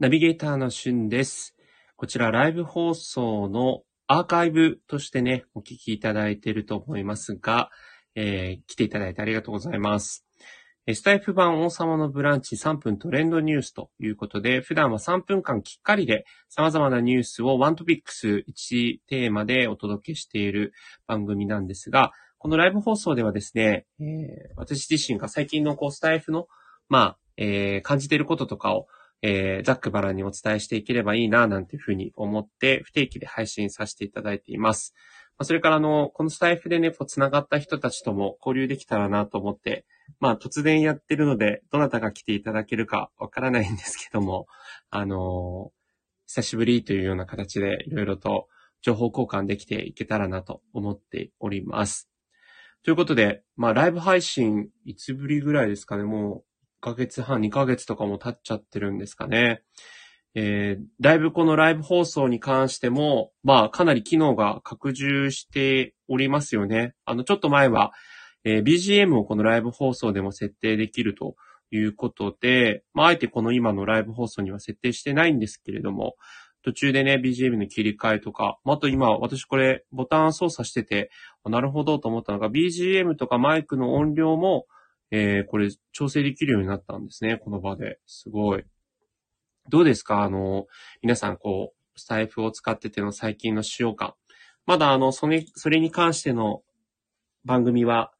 ナビゲーターのしゅんです。こちらライブ放送のアーカイブとしてね、お聞きいただいていると思いますが、えー来ていただいてありがとうございます。スタイフ版王様のブランチ3分トレンドニュースということで、普段は3分間きっかりで様々なニュースをワントピックス1テーマでお届けしている番組なんですが、このライブ放送ではですね、えー私自身が最近のこうスタイフの、まあ、えー感じていることとかを、えーざっくばらんにお伝えしていければいいな、なんていうふうに思って、不定期で配信させていただいています。まあ、それから、あの、このスタイフでね、こう、繋がった人たちとも交流できたらなと思って、まあ、突然やってるので、どなたが来ていただけるかわからないんですけども、あの久しぶりというような形で、いろいろと情報交換できていけたらなと思っております。ということで、まあ、ライブ配信、いつぶりぐらいですかね、もう、1ヶ月半、2ヶ月とかも経っちゃってるんですかね。えー、だいぶこのライブ放送に関しても、まあ、かなり機能が拡充しておりますよね。あの、ちょっと前は、えー BGM をこのライブ放送でも設定できるということで、まあ、あえてこの今のライブ放送には設定してないんですけれども、途中でね、BGM の切り替えとか、あと今、私これ、ボタン操作してて、なるほどと思ったのが、BGM とかマイクの音量も、えー、これ、調整できるようになったんですね、この場で。すごい。どうですか？あの、皆さん、こう、スタイフを使ってての最近の使用感。まだ、あの、それ、それに関しての番組は、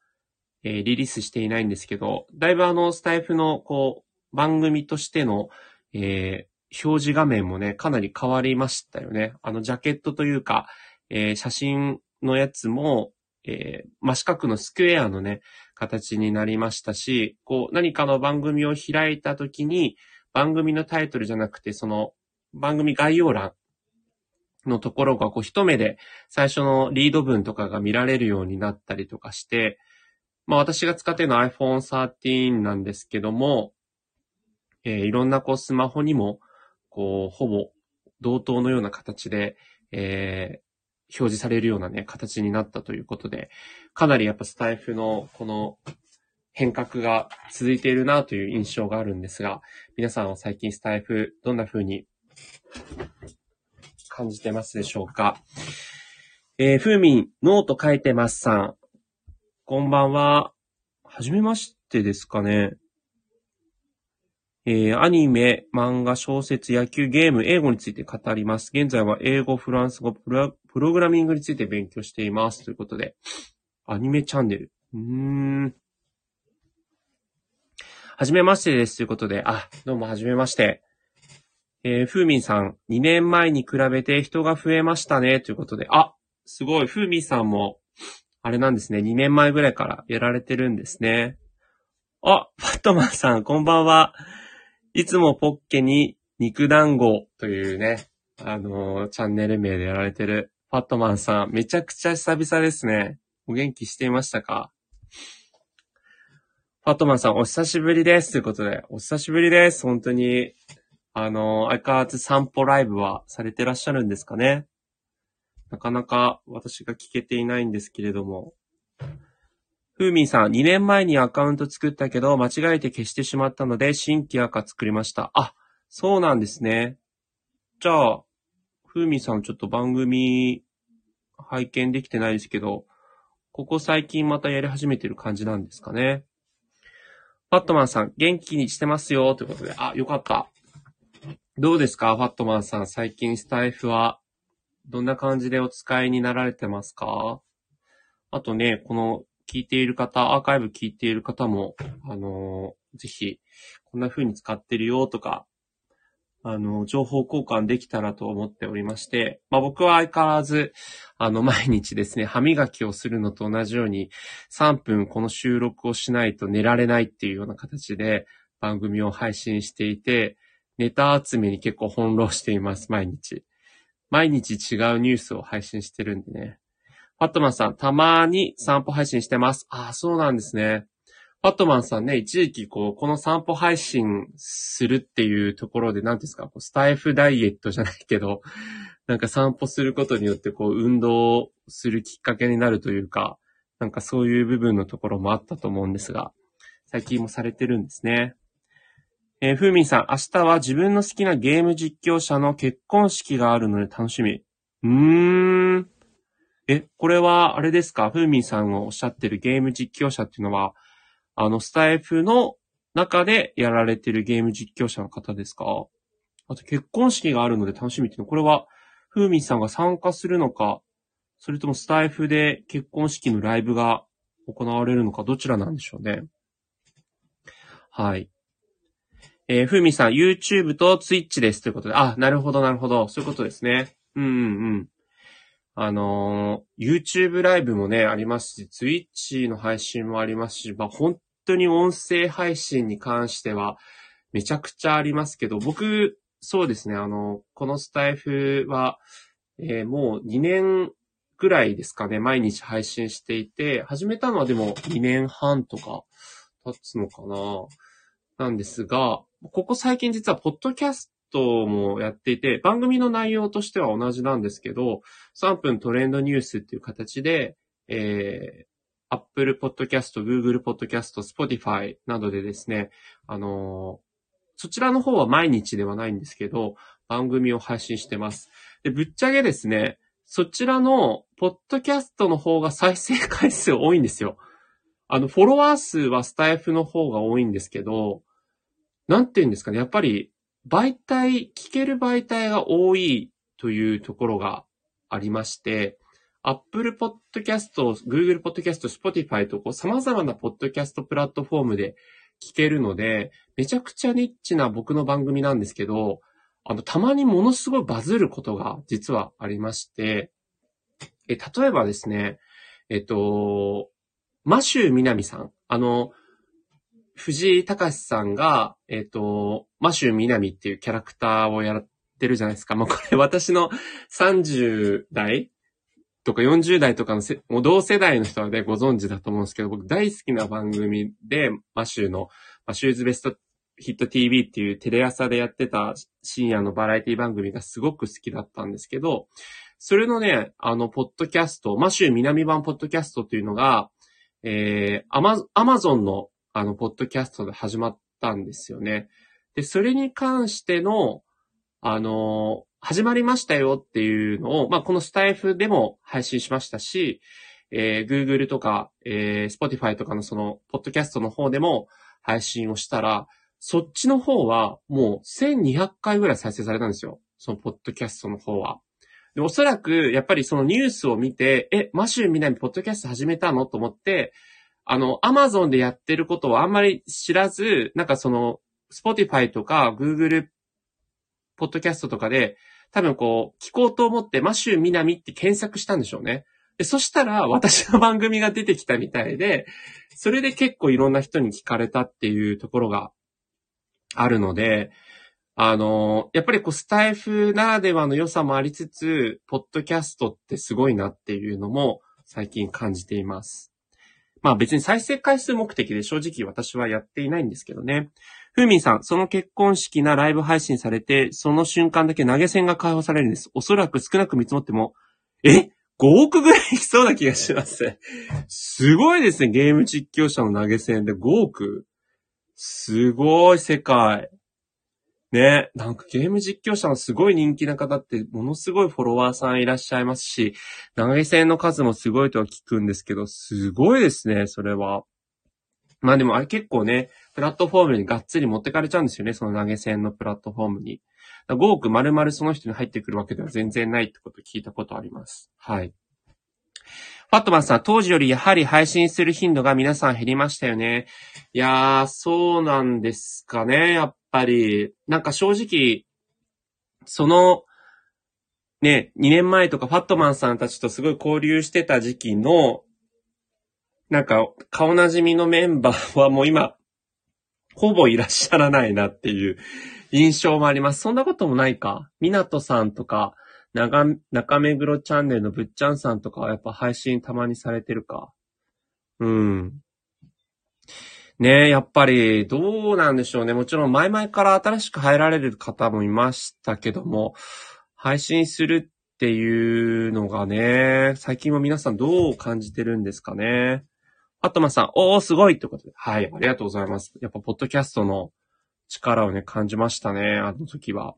えーリリースしていないんですけど、だいぶあの、スタイフの、こう、番組としての、えー表示画面もね、かなり変わりましたよね。あの、ジャケットというか、えー写真のやつも、えー真四角のスクエアのね、形になりましたし、こう、何かの番組を開いたときに、番組のタイトルじゃなくて、その、番組概要欄のところが、こう、一目で最初のリード文とかが見られるようになったりとかして、まあ私が使っているのは iPhone 13なんですけども、えーいろんなこうスマホにも、こう、ほぼ同等のような形で、えー表示されるようなね、形になったということで、かなりやっぱスタエフのこの変革が続いているなという印象があるんですが、皆さんは最近スタエフどんな風に感じてますでしょうか？えー、ふうみん、ノート書いてますさん。こんばんは。はじめましてですかね。えーアニメ、漫画、小説、野球、ゲーム、英語について語ります。現在は英語、フランス語、プロプログラミングについて勉強しています。ということで、アニメチャンネル。うーん。はじめましてです。ということで、あ、どうもはじめまして。えー、ふうみんさん、2年前に比べて人が増えましたね。ということで、あ、すごい、ふうみんさんも、あれなんですね、2年前ぐらいからやられてるんですね。あ、ファットマンさん、こんばんは。いつもポッケに肉団子というね、あのーチャンネル名でやられてるファットマンさん、めちゃくちゃ久々ですね。お元気していましたか？ファットマンさん、お久しぶりです。ということで、お久しぶりです。本当に、あのー相変わらず散歩ライブはされてらっしゃるんですかね？なかなか私が聞けていないんですけれども。ふうみんさん、2年前にアカウント作ったけど、間違えて消してしまったので、新規アカ作りました。あ、そうなんですね。じゃあ、ふうみんさん、ちょっと番組、拝見できてないですけど、ここ最近またやり始めてる感じなんですかね。ファットマンさん、元気にしてますよ、ということで、あ、よかった。どうですか、ファットマンさん、最近スタイフは、どんな感じでお使いになられてますか？あとね、この聞いている方、アーカイブ聞いている方も、あのーぜひ、こんな風に使ってるよとか、あの、情報交換できたらと思っておりまして、まあ僕は相変わらず、あの、毎日ですね、歯磨きをするのと同じように、3分この収録をしないと寝られないっていうような形で番組を配信していて、ネタ集めに結構翻弄しています、毎日。毎日違うニュースを配信してるんでね。ファットマンさん、たまに散歩配信してます。ああ、そうなんですね。ファットマンさんね、一時期こう、この散歩配信するっていうところで、なんですか、こうスタイフダイエットじゃないけど、なんか散歩することによってこう、運動するきっかけになるというか、なんかそういう部分のところもあったと思うんですが、最近もされてるんですね。えー、ふうみんさん、明日は自分の好きなゲーム実況者の結婚式があるので楽しみ。うーん。え、これは、あれですか？ふうみんさんがおっしゃってるゲーム実況者っていうのは、あの、スタイフの中でやられてるゲーム実況者の方ですか？あと、結婚式があるので楽しみっていうのは、これは、ふうみんさんが参加するのか、それともスタイフで結婚式のライブが行われるのか、どちらなんでしょうね？はい。えー、ふうみんさん、YouTube と Twitch です。ということで。あ、なるほど、なるほど。そういうことですね。うんうんうん。あのー、YouTube ライブもね、ありますし、Twitch の配信もありますし、まあ、本当に音声配信に関しては、めちゃくちゃありますけど、僕、そうですね、あの、このスタイフは、えー、もう2年ぐらいですかね、毎日配信していて、始めたのはでも2年半とか経つのかななんですが、ここ最近実はポッドキャストもやっていて、番組の内容としては同じなんですけど、3分トレンドニュースっていう形で、えー、Apple Podcast、Google Podcast、Spotify などでですね、あのー、そちらの方は毎日ではないんですけど、番組を配信してます。で、ぶっちゃけですね、そちらの、ポッドキャストの方が再生回数多いんですよ。あの、フォロワー数はスタイフの方が多いんですけど、なんて言うんですかね。やっぱり、媒体、聞ける媒体が多いというところがありまして、Apple Podcast、Google Podcast、Spotify とこう様々なポッドキャストプラットフォームで聞けるので、めちゃくちゃニッチな僕の番組なんですけど、あの、たまにものすごいバズることが実はありまして、え、例えばですね、えっと、マシュー・ミナミさん。あの、藤井隆さんが、えっ、ー、と、マシュー・ミナミっていうキャラクターをやってるじゃないですか。まあ、これ私の30代とか40代とかのせ、もう同世代の人はね、ご存知だと思うんですけど、僕大好きな番組で、マシューの、マシューズベストヒット TV っていうテレ朝でやってた深夜のバラエティ番組がすごく好きだったんですけど、それのね、あの、ポッドキャスト、マシュー南版ポッドキャストっていうのが、えー、アマ、アマゾンのあの、ポッドキャストで始まったんですよね。で、それに関しての、あの、始まりましたよっていうのを、まあ、このスタイフでも配信しましたし、えー、Google とか、えー、Spotify とかのその、ポッドキャストの方でも配信をしたら、そっちの方はもう1200回ぐらい再生されたんですよ。そのポッドキャストの方は。で、おそらく、やっぱりそのニュースを見て、え、マシューみなみポッドキャスト始めたの？と思って、あの、アマゾンでやってることをあんまり知らず、なんかその、 Spotify とか、 Google、ポッドキャストとかで、多分こう、聞こうと思って、マシュー・ミナミって検索したんでしょうね。で、そしたら、私の番組が出てきたみたいで、それで結構いろんな人に聞かれたっていうところがあるので、あの、やっぱりこう、スタイフならではの良さもありつつ、ポッドキャストってすごいなっていうのも最近感じています。まあ別に再生回数目的で正直私はやっていないんですけどね。ふーみんさん、その結婚式なライブ配信されて、その瞬間だけ投げ銭が解放されるんです。おそらく少なく見積もっても、え ?5 億ぐらいいきそうな気がします。すごいですね。ゲーム実況者の投げ銭で5億すごい世界。ね、なんかゲーム実況者のすごい人気な方ってものすごいフォロワーさんいらっしゃいますし、投げ銭の数もすごいとは聞くんですけど、すごいですね、それは。まあでもあれ結構ね、プラットフォームにがっつり持ってかれちゃうんですよね、その投げ銭のプラットフォームに。5億丸々その人に入ってくるわけでは全然ないってこと聞いたことあります。はい。ファットマンさん、当時よりやはり配信する頻度が皆さん減りましたよね。いやー、そうなんですかね、やっぱり。なんか正直、その、ね、2年前とかファットマンさんたちとすごい交流してた時期の、なんか顔なじみのメンバーはもう今、ほぼいらっしゃらないなっていう印象もあります。そんなこともないか。みなとさんとか、中、中目黒チャンネルのぶっちゃんさんとかはやっぱ配信たまにされてるか。うん。ねえ、やっぱり、どうなんでしょうね。もちろん前々から新しく入られる方もいましたけども、配信するっていうのがね、最近は皆さんどう感じてるんですかね。あとまさん、おー、すごいってことで。はい、ありがとうございます。やっぱ、ポッドキャストの力をね、感じましたね、あの時は。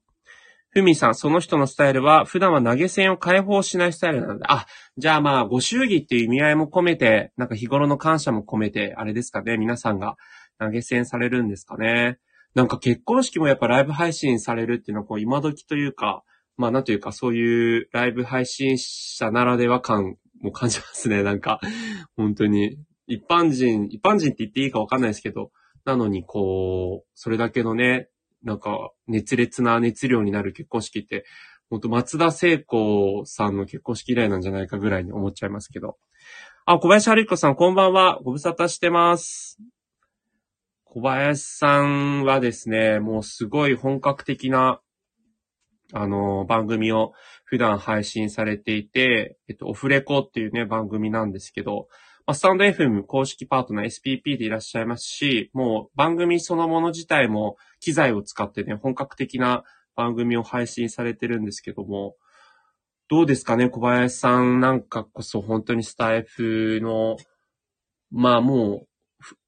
ふみさん、その人のスタイルは、普段は投げ銭を解放しないスタイルなんだ。あ、じゃあまあ、ご祝儀っていう意味合いも込めて、なんか日頃の感謝も込めて、あれですかね、皆さんが投げ銭されるんですかね。なんか結婚式もやっぱライブ配信されるっていうのは、こう、今時というか、まあ、なんというか、そういうライブ配信者ならでは感も感じますね。なんか、本当に。一般人、一般人って言っていいかわかんないですけど、なのに、こう、それだけのね、なんか、熱烈な熱量になる結婚式って、本当松田聖子さんの結婚式以来なんじゃないかぐらいに思っちゃいますけど。あ、小林春彦さん、こんばんは。ご無沙汰してます。小林さんはですね、もうすごい本格的な、あの、番組を普段配信されていて、えっと、オフレコっていうね、番組なんですけど、まあ、スタンド FM 公式パートナー SPP でいらっしゃいますし、もう番組そのもの自体も機材を使ってね、本格的な番組を配信されてるんですけども、どうですかね、小林さん。なんかこそ本当にスタイフの、まあもう、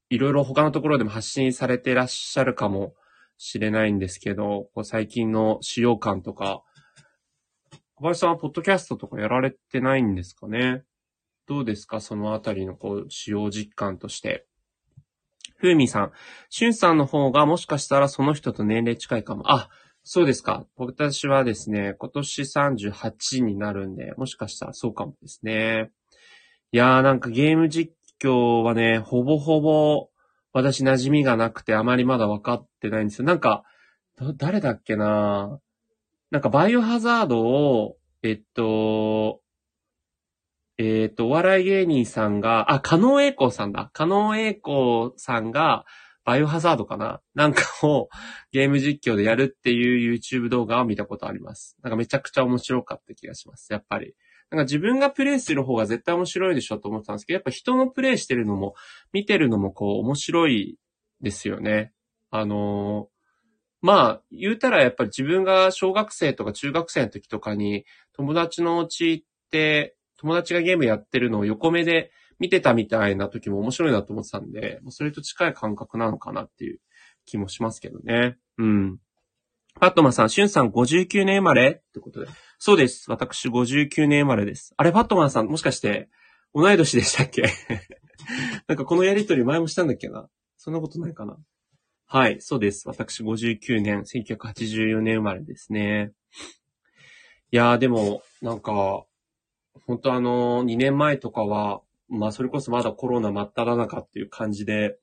いろいろ他のところでも発信されていらっしゃるかもしれないんですけど、こう最近の使用感とか、小林さんはポッドキャストとかやられてないんですかね？どうですか？そのあたりのこう、使用実感として。ふうみさん。しゅんさんの方がもしかしたらその人と年齢近いかも。あ、そうですか。私はですね、今年38になるんで、もしかしたらそうかもですね。いやーなんかゲーム実況はね、ほぼほぼ私馴染みがなくてあまりまだ分かってないんですよ。なんか、誰だっけななんかバイオハザードを、えっと、えっ、ー、と、お笑い芸人さんが、あ、加納栄光さんだ。加納栄光さんが、バイオハザードかな？なんかをゲーム実況でやるっていう YouTube 動画を見たことあります。なんかめちゃくちゃ面白かった気がします。やっぱり。なんか自分がプレイする方が絶対面白いでしょと思ったんですけど、やっぱ人のプレイしてるのも、見てるのもこう面白いですよね。あのー、まあ、言うたらやっぱり自分が小学生とか中学生の時とかに友達のうち行って友達がゲームやってるのを横目で見てたみたいな時も面白いなと思ってたんで、それと近い感覚なのかなっていう気もしますけどね。うん。パットマさん、シュンさん59年生まれってことで。そうです。私59年生まれです。あれ、パットマンさん、もしかして、同い年でしたっけ？なんかこのやりとり前もしたんだっけな？そんなことないかな？はい、そうです。私59年、1984年生まれですね。いやー、でも、なんか、本当あの、2年前とかは、まあそれこそまだコロナ真っ只中っていう感じで、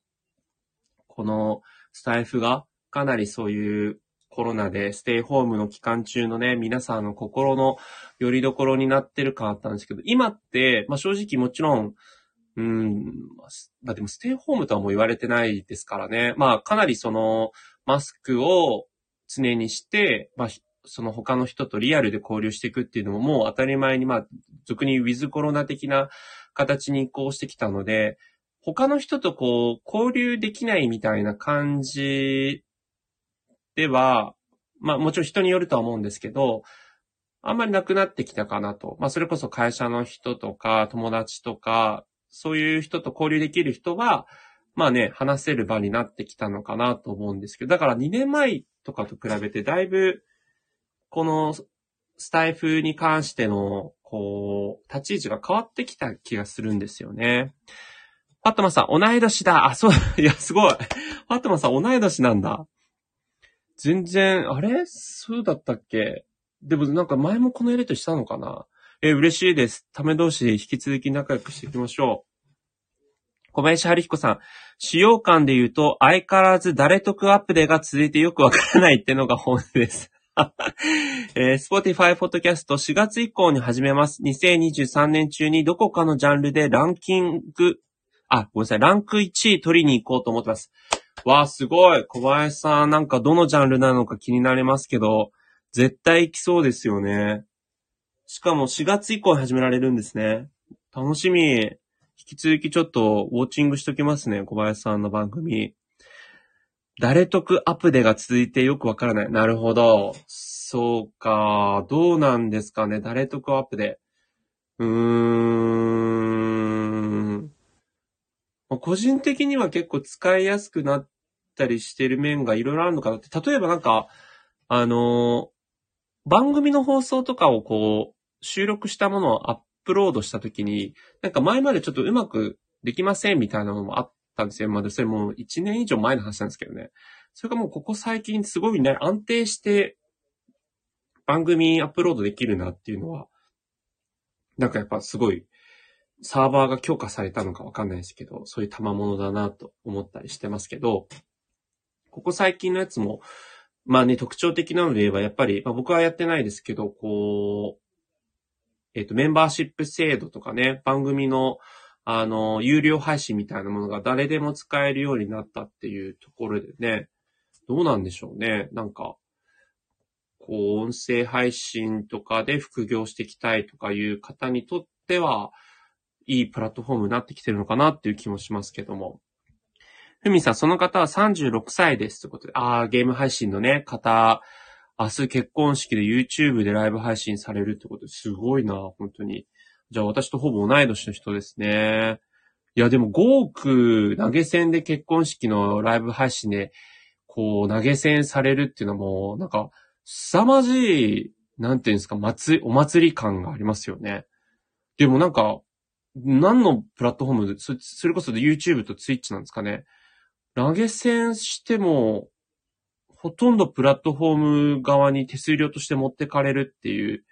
このスタイフがかなりそういうコロナでステイホームの期間中のね、皆さんの心の拠り所になってる感あったんですけど、今って、まあ正直もちろん、うん、まあでもステイホームとはもう言われてないですからね。まあかなりそのマスクを常にして、まあその他の人とリアルで交流していくっていうのももう当たり前に、まあ、俗にウィズコロナ的な形に移行してきたので、他の人とこう、交流できないみたいな感じでは、まあもちろん人によるとは思うんですけど、あんまりなくなってきたかなと。まあそれこそ会社の人とか友達とか、そういう人と交流できる人は、まあね、話せる場になってきたのかなと思うんですけど、だから2年前とかと比べてだいぶこのスタイフに関しての、こう、立ち位置が変わってきた気がするんですよね。ファットマさん、同い年だ。あ、そう、いや、すごい。ファットマさん、同い年なんだ。全然、あれ？そうだったっけ？でもなんか前もこのやりとしたのかな？え、嬉しいです。ため同士で引き続き仲良くしていきましょう。小林春彦さん、使用感で言うと、相変わらず誰得アップデが続いてよくわからないってのが本音です。えー、Spotify Podcast 4月以降に始めます。2023年中にどこかのジャンルでランキング、あ、ごめんなさい、ランク1位取りに行こうと思ってます。わあ、すごい。小林さん、なんかどのジャンルなのか気になりますけど、絶対行きそうですよね。しかも4月以降に始められるんですね。楽しみ。引き続きちょっとウォッチングしときますね、小林さんの番組。誰得アプデが続いてよくわからない。なるほど。そうか。どうなんですかね。誰得アップデ。うーん。個人的には結構使いやすくなったりしてる面がいろいろあるのかなって、例えばなんか、あの、番組の放送とかをこう、収録したものをアップロードしたときに、なんか前までちょっとうまくできませんみたいなのもあったんですよ。まだそれもう1年以上前の話なんですけどね。それがもうここ最近すごいね、安定して番組アップロードできるなっていうのは、なんかやっぱすごい、サーバーが強化されたのかわかんないですけど、そういう賜物だなと思ったりしてますけど、ここ最近のやつも、まあね、特徴的なので言えば、やっぱり、まあ僕はやってないですけど、こう、えっ、と、メンバーシップ制度とかね、番組の、あの、有料配信みたいなものが誰でも使えるようになったっていうところでね、どうなんでしょうね。なんか、こう、音声配信とかで副業していきたいとかいう方にとっては、いいプラットフォームになってきてるのかなっていう気もしますけども。ふみさん、その方は36歳ですということで、ああ、ゲーム配信のね、方、明日結婚式で YouTube でライブ配信されるってことですごいな、本当に。じゃあ私とほぼ同い年の人ですね。いや、でも5億投げ銭で結婚式のライブ配信で、こう投げ銭されるっていうのも、なんか、凄まじい、なんていうんですか、祭り、お祭り感がありますよね。でもなんか、何のプラットフォームで、そそれこそ YouTube と Twitch なんですかね。投げ銭しても、ほとんどプラットフォーム側に手数料として持ってかれるっていう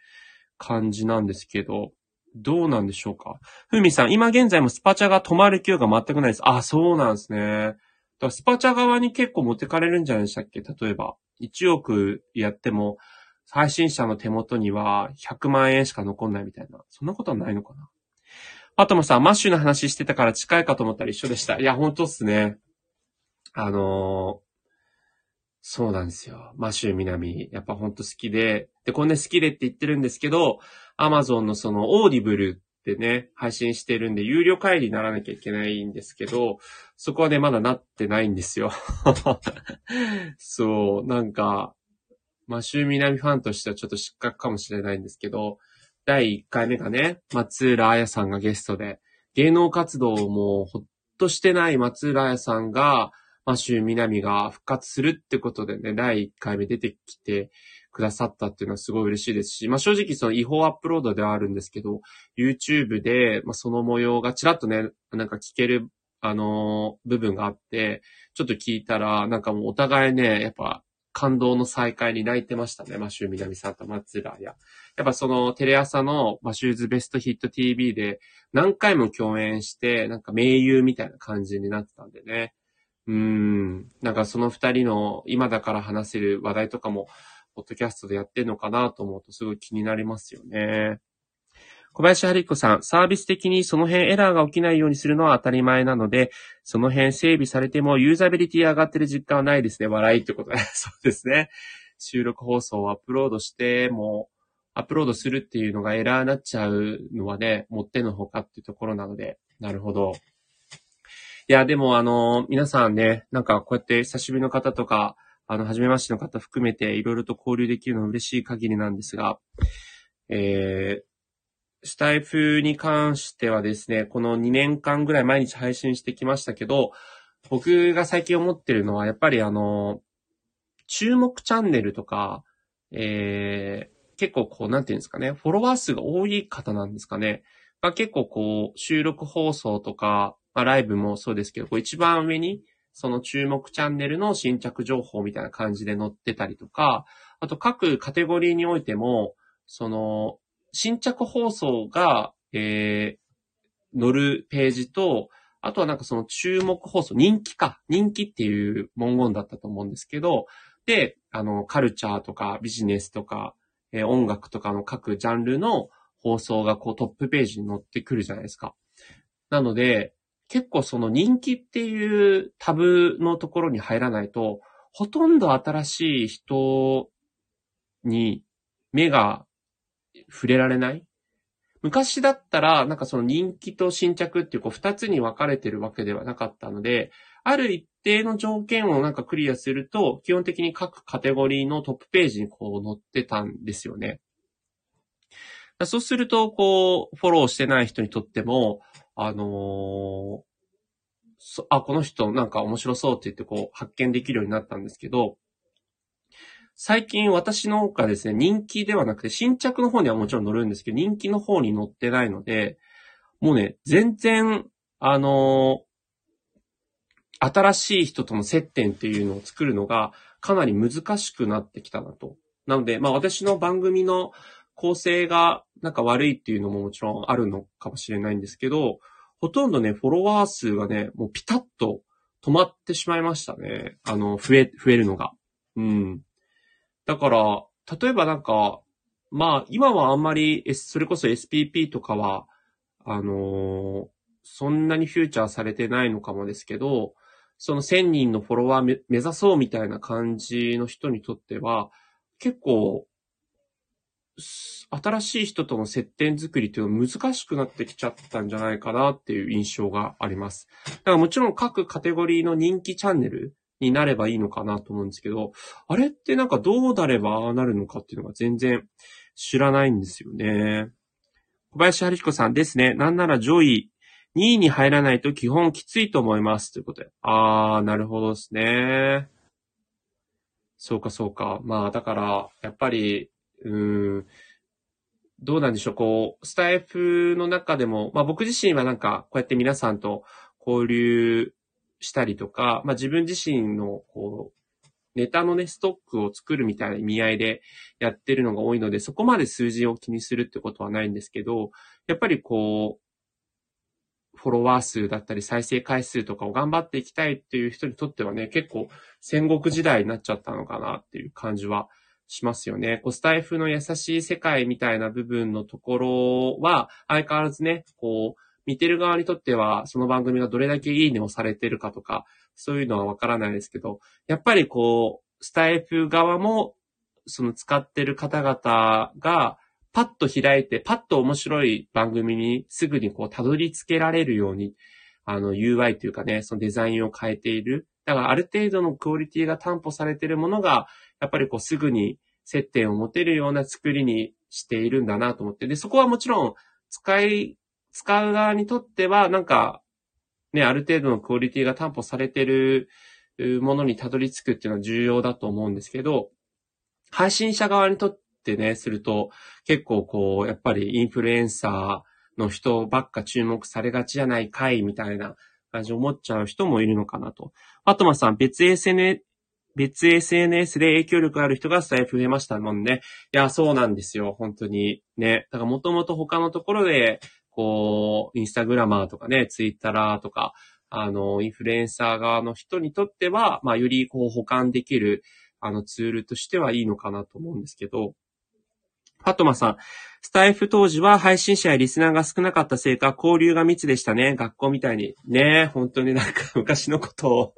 感じなんですけど、どうなんでしょうか？ふみさん、今現在もスパチャが止まる気が全くないです。あ、そうなんですね。だからスパチャ側に結構持ってかれるんじゃないでしたっけ？例えば。1億やっても、配信者の手元には100万円しか残んないみたいな。そんなことはないのかな？あともさ、マッシュの話してたから近いかと思ったら一緒でした。いや、本当っすね。あのー、そうなんですよ。マシュー南、やっぱほんと好きで、で、こんな好きでって言ってるんですけど、アマゾンのその Audible ってね、配信してるんで、有料会員にならなきゃいけないんですけど、そこはね、まだなってないんですよ。そう、なんか、マシューミナミファンとしてはちょっと失格かもしれないんですけど、第1回目がね、松浦亜弥さんがゲストで、芸能活動もほっとしてない松浦彩さんが、マシュー・ミナミが復活するってことでね、第1回目出てきてくださったっていうのはすごい嬉しいですし、まあ正直その違法アップロードではあるんですけど、YouTube で、まあ、その模様がちらっとね、なんか聞ける、あのー、部分があって、ちょっと聞いたら、なんかもうお互いね、やっぱ感動の再会に泣いてましたね。マシュー・ミナミさんと松浦や。やっぱそのテレ朝のマシューズベストヒット TV で何回も共演して、なんか盟友みたいな感じになってたんでね。うん。なんかその二人の今だから話せる話題とかも、ポッドキャストでやってんのかなと思うとすごい気になりますよね。小林春彦さん、サービス的にその辺エラーが起きないようにするのは当たり前なので、その辺整備されてもユーザビリティ上がってる実感はないですね。笑いってことで。そうですね。収録放送をアップロードしても、アップロードするっていうのがエラーになっちゃうのはね、もってのほかっていうところなので、なるほど。いや、でもあの、皆さんね、なんかこうやって久しぶりの方とか、あの、初めましての方含めていろいろと交流できるのは嬉しい限りなんですが、えー、スタイフに関してはですね、この2年間ぐらい毎日配信してきましたけど、僕が最近思ってるのは、やっぱりあの、注目チャンネルとか、えー、結構こう、なんていうんですかね、フォロワー数が多い方なんですかね。まあ、結構こう、収録放送とか、まあ、ライブもそうですけど、こう一番上に、その注目チャンネルの新着情報みたいな感じで載ってたりとか、あと各カテゴリーにおいても、その、新着放送が、えー、載るページと、あとはなんかその注目放送、人気か、人気っていう文言だったと思うんですけど、で、あの、カルチャーとかビジネスとか、えー、音楽とかの各ジャンルの放送がこうトップページに載ってくるじゃないですか。なので、結構その人気っていうタブのところに入らないと、ほとんど新しい人に目が触れられない昔だったら、なんかその人気と新着っていうこう二つに分かれてるわけではなかったので、ある一定の条件をなんかクリアすると、基本的に各カテゴリーのトップページにこう載ってたんですよね。そうすると、こう、フォローしてない人にとっても、あのー、そあ、この人なんか面白そうって言ってこう発見できるようになったんですけど、最近私の方がですね、人気ではなくて新着の方にはもちろん載るんですけど、人気の方に載ってないので、もうね、全然、あのー、新しい人との接点っていうのを作るのがかなり難しくなってきたなと。なので、まあ私の番組の構成がなんか悪いっていうのももちろんあるのかもしれないんですけど、ほとんどね、フォロワー数がね、もうピタッと止まってしまいましたね。あの、増え、増えるのが。うん。だから、例えばなんか、まあ、今はあんまり、S それこそ SPP とかは、あのー、そんなにフューチャーされてないのかもですけど、その1000人のフォロワー目指そうみたいな感じの人にとっては、結構、新しい人との接点作りっていうのは難しくなってきちゃったんじゃないかなっていう印象があります。だからもちろん各カテゴリーの人気チャンネルになればいいのかなと思うんですけど、あれってなんかどうなればああなるのかっていうのが全然知らないんですよね。小林春彦さんですね。なんなら上位2位に入らないと基本きついと思います。ということで。あー、なるほどですね。そうかそうか。まあだから、やっぱり、うん、どうなんでしょう。こう、スタイフの中でも、まあ僕自身はなんか、こうやって皆さんと交流したりとか、まあ自分自身の、こう、ネタのね、ストックを作るみたいな意味合いでやってるのが多いので、そこまで数字を気にするってことはないんですけど、やっぱりこう、フォロワー数だったり再生回数とかを頑張っていきたいっていう人にとってはね、結構戦国時代になっちゃったのかなっていう感じはしますよね。こうスタイフの優しい世界みたいな部分のところは、相変わらずね、こう、見てる側にとっては、その番組がどれだけいいねをされてるかとか、そういうのはわからないですけど、やっぱりこう、スタイフ側も、その使ってる方々が、パッと開いて、パッと面白い番組にすぐにこう、たどり着けられるように、あの、UI というかね、そのデザインを変えている。だから、ある程度のクオリティが担保されているものが、やっぱりこう、すぐに接点を持てるような作りにしているんだなと思って。で、そこはもちろん、使い使う側にとっては、なんか、ね、ある程度のクオリティが担保されてるものにたどり着くっていうのは重要だと思うんですけど、配信者側にとってね、すると、結構こう、やっぱりインフルエンサーの人ばっか注目されがちじゃないかい、みたいな感じ思っちゃう人もいるのかなと。あとまさん、別 SNS、別 SNS で影響力ある人がスタイフ増えましたもんね。いや、そうなんですよ。本当に。ね。だからもともと他のところでこう、インスタグラマーとかね、ツイッターとか、あの、インフルエンサー側の人にとっては、まあ、よりこう保管できる、あの、ツールとしてはいいのかなと思うんですけど、ファトマさん、スタイフ当時は配信者やリスナーが少なかったせいか、交流が密でしたね。学校みたいに。ね本当になんか昔のことを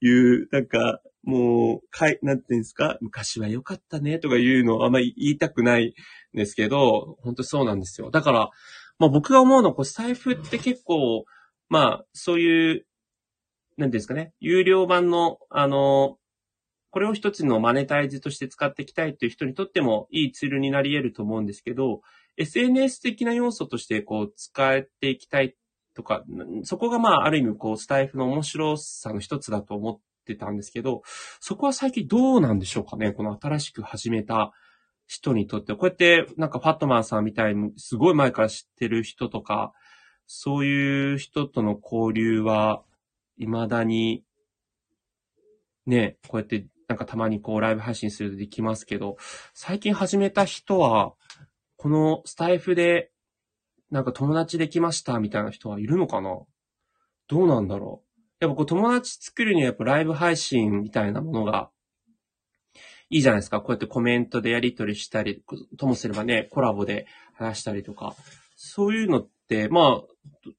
言う、なんか、もう、かい、なんていうんですか？昔は良かったねとか言うのあんまり言いたくないんですけど、本当そうなんですよ。だから、まあ僕が思うのは、こう、財布って結構、まあ、そういう、なんですかね、有料版の、あの、これを一つのマネタイズとして使っていきたいという人にとってもいいツールになり得ると思うんですけど、SNS 的な要素としてこう使っていきたいとか、そこがまあある意味こうスタイフの面白さの一つだと思っってたんですけど、そこは最近どうなんでしょうかね？この新しく始めた人にとって、こうやってなんかファットマンさんみたいにすごい前から知ってる人とか、そういう人との交流は未だにね、こうやってなんかたまにこうライブ配信するとできますけど、最近始めた人は、このスタイフでなんか友達できましたみたいな人はいるのかな？どうなんだろう？やっぱこう友達作るにはやっぱライブ配信みたいなものがいいじゃないですか。こうやってコメントでやり取りしたり、ともすればね、コラボで話したりとか。そういうのって、まあ、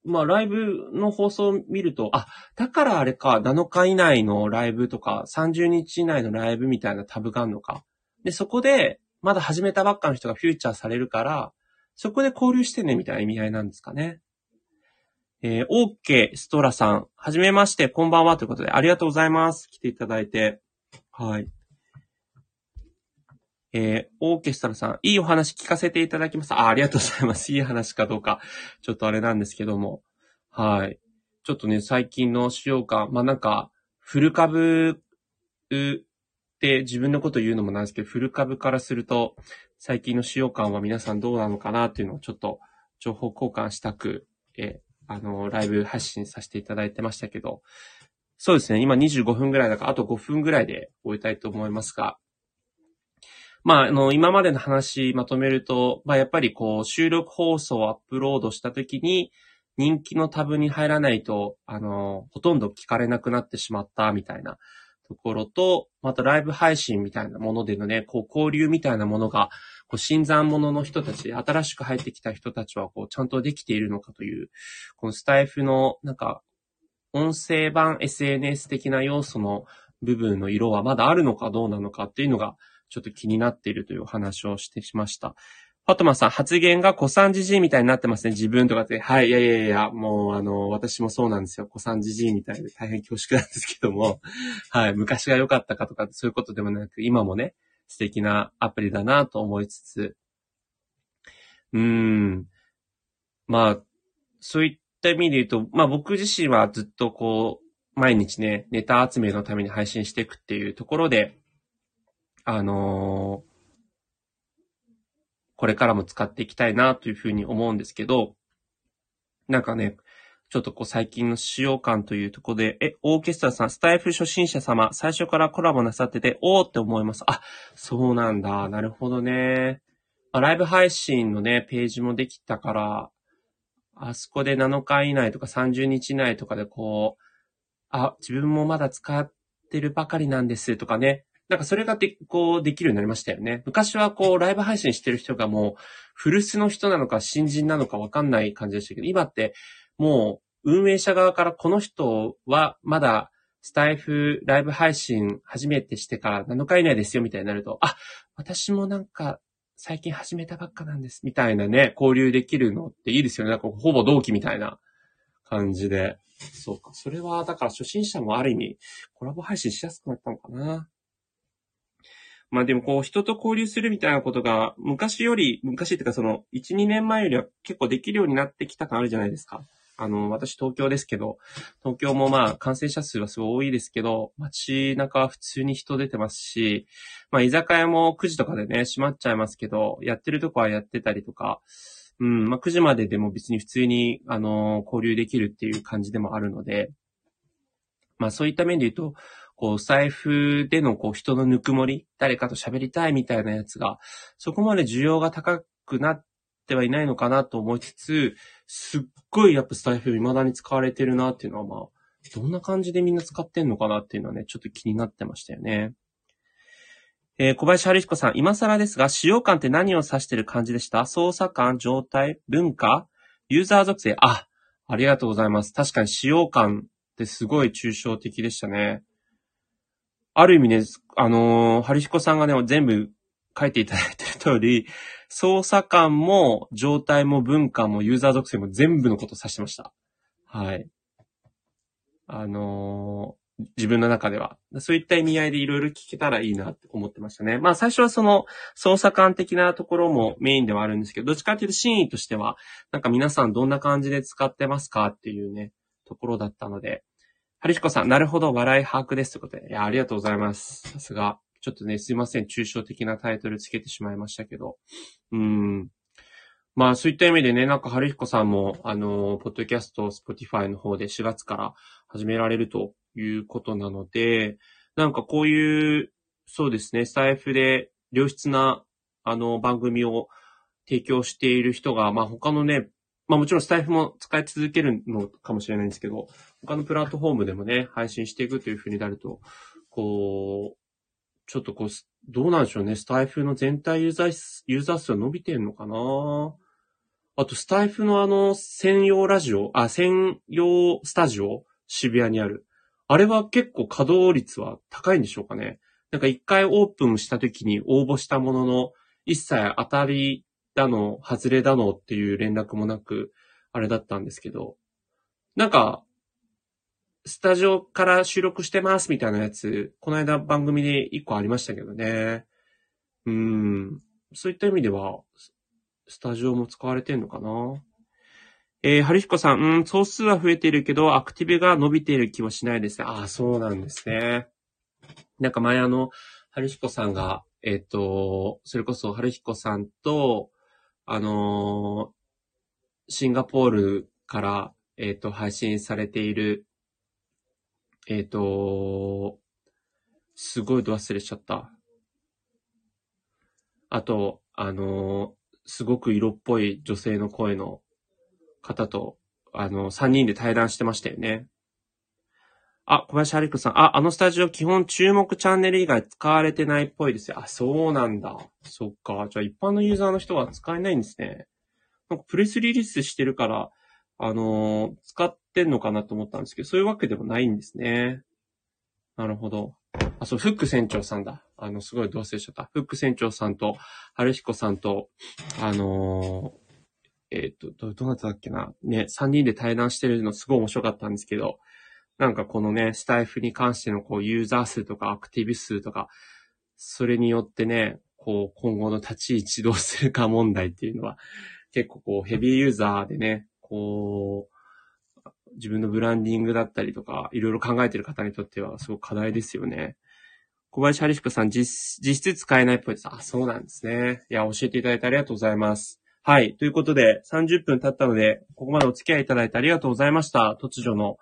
まあ、ライブの放送を見ると、あ、だからあれか、7日以内のライブとか、30日以内のライブみたいなタブがあるのか。で、そこで、まだ始めたばっかの人がフューチャーされるから、そこで交流してね、みたいな意味合いなんですかね。えー、オーケーストラさん、はじめまして、こんばんはということで、ありがとうございます。来ていただいて。はい。えー、オーケストラさん、いいお話聞かせていただきます。あ、ありがとうございます。いい話かどうか、ちょっとあれなんですけども。はい。ちょっとね、最近の使用感、まあなんか、フル株って自分のこと言うのもなんですけど、フル株からすると、最近の使用感は皆さんどうなのかなっていうのをちょっと情報交換したく、え、あの、ライブ配信させていただいてましたけど、そうですね、今25分ぐらいだから、あと5分ぐらいで終えたいと思いますが、まあ、あの、今までの話まとめると、まあ、やっぱりこう、収録放送をアップロードしたときに、人気のタブに入らないと、あの、ほとんど聞かれなくなってしまったみたいな。ところと、またライブ配信みたいなものでのね、こう交流みたいなものが、こう新参者の人たち、新しく入ってきた人たちは、こうちゃんとできているのかという、このスタイフの、なんか、音声版 SNS 的な要素の部分の色はまだあるのかどうなのかっていうのが、ちょっと気になっているというお話をしてしました。ファトマさん、発言が古参じじいみたいになってますね。自分とかって。はい、いやいやいや、もう、あの、私もそうなんですよ。古参じじいみたいで大変恐縮なんですけども。はい、昔が良かったかとか、そういうことでもなく、今もね、素敵なアプリだなと思いつつ。うーん。まあ、そういった意味で言うと、まあ僕自身はずっとこう、毎日ね、ネタ集めのために配信していくっていうところで、あのーこれからも使っていきたいなというふうに思うんですけど、なんかね、ちょっとこう最近の使用感というとこで、え、オーケストラさん、スタイフ初心者様、最初からコラボなさってて、おーって思います。あ、そうなんだ。なるほどね。まあ、ライブ配信のね、ページもできたから、あそこで7日以内とか30日以内とかでこう、あ、自分もまだ使ってるばかりなんですとかね、なんかそれがで、こう、できるようになりましたよね。昔はこう、ライブ配信してる人がもう、古巣の人なのか新人なのかわかんない感じでしたけど、今って、もう、運営者側からこの人はまだ、スタイフライブ配信初めてしてから7日以内ですよみたいになると、あ、私もなんか最近始めたばっかなんですみたいなね、交流できるのっていいですよね。なんかほぼ同期みたいな感じで。そうか。それは、だから初心者もある意味、コラボ配信しやすくなったのかな。まあでもこう人と交流するみたいなことが昔より、昔っていうかその1、2年前よりは結構できるようになってきた感あるじゃないですか。あの、私東京ですけど、東京もまあ感染者数はすごい多いですけど、街中は普通に人出てますし、まあ居酒屋も9時とかでね、閉まっちゃいますけど、やってるとこはやってたりとか、うん、まあ9時まででも別に普通に、あの、交流できるっていう感じでもあるので、まあそういった面で言うと、こう、財布でのこう人のぬくもり、誰かと喋りたいみたいなやつが、そこまで需要が高くなってはいないのかなと思いつつ、すっごいやっぱスタイフ未だに使われてるなっていうのはまあ、どんな感じでみんな使ってんのかなっていうのはね、ちょっと気になってましたよね。えー、小林春彦さん、今更ですが、使用感って何を指してる感じでした？操作感、状態、文化、ユーザー属性？あ、ありがとうございます。確かに使用感ってすごい抽象的でしたね。ある意味ね、あのー、春彦さんがね、全部書いていただいてる通り、操作感も状態も文化もユーザー属性も全部のことを指してました。はい。あのー、自分の中では。そういった意味合いでいろいろ聞けたらいいなって思ってましたね。まあ最初はその操作感的なところもメインではあるんですけど、どっちかっていうと真意としては、なんか皆さんどんな感じで使ってますかっていうね、ところだったので、はるひこさん、なるほど、笑い把握ですということで。いや、ありがとうございます。さすが。ちょっとね、すいません。抽象的なタイトルつけてしまいましたけど。うん。まあ、そういった意味でね、なんか、はるひこさんも、あの、ポッドキャスト、 Spotify の方で4月から始められるということなので、なんかこういう、そうですね、スタイフで良質な、あの、番組を提供している人が、まあ、他のね、まあもちろんスタイフも使い続けるのかもしれないんですけど、他のプラットフォームでもね、配信していくというふうになると、こう、ちょっとこう、どうなんでしょうね。スタイフの全体ユーザー、ユーザー数は伸びてんのかな？あと、スタイフのあの、専用ラジオ、あ、専用スタジオ、渋谷にある。あれは結構稼働率は高いんでしょうかね。なんか一回オープンした時に応募したものの、一切当たりだの、外れだのっていう連絡もなく、あれだったんですけど、なんか、スタジオから収録してますみたいなやつ、この間番組で一個ありましたけどね。うん。そういった意味では、スタジオも使われてんのかな？えー、春彦さん、うん、総数は増えているけど、アクティブが伸びている気はしないですね。ああ、そうなんですね。なんか前あの、春彦さんが、えっ、ー、と、それこそ春彦さんと、あのー、シンガポールから、えっ、ー、と、配信されている、えっ、と、すごい度忘れしちゃった。あと、あのすごく色っぽい女性の声の方と、あの、3人で対談してましたよね。あ、小林春子さん。あ、あのスタジオ基本注目チャンネル以外使われてないっぽいですよ。あ、そうなんだ。そっか。じゃあ一般のユーザーの人は使えないんですね。なんかプレスリリースしてるから、あのー、使ってんのかなと思ったんですけど、そういうわけでもないんですね。なるほど。あ、そう、フック船長さんだ。あの、すごい同棲しちゃった。フック船長さんと、春彦さんと、あのー、えっ、ー、と、ど、どなったっけな。ね、三人で対談してるのすごい面白かったんですけど、なんかこのね、スタイフに関してのこうユーザー数とかアクティブ数とか、それによってね、こう今後の立ち位置どうするか問題っていうのは、結構こうヘビーユーザーでね、こう、自分のブランディングだったりとか、いろいろ考えてる方にとってはすごく課題ですよね。小林春彦さん、実、実質使えないっぽいです。あ、そうなんですね。いや、教えていただいてありがとうございます。はい。ということで、30分経ったので、ここまでお付き合いいただいてありがとうございました。突如の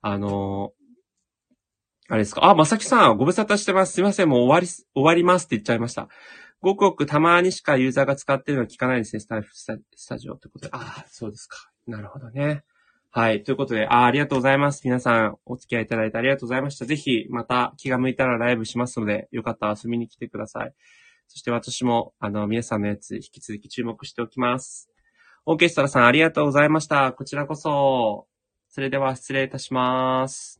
あのあれですか？あ、まさきさん、ご無沙汰してます。すいません。もう終わり、終わりますって言っちゃいました。ごくごくたまにしかユーザーが使ってるの聞かないですね。スタイフスタジオってことで。ああ、そうですか。なるほどね。はい。ということで、あありがとうございます。皆さん、お付き合いいただいてありがとうございました。ぜひ、また気が向いたらライブしますので、よかったら遊びに来てください。そして私も、あの、皆さんのやつ、引き続き注目しておきます。オーケストラさん、ありがとうございました。こちらこそ。それでは失礼いたします。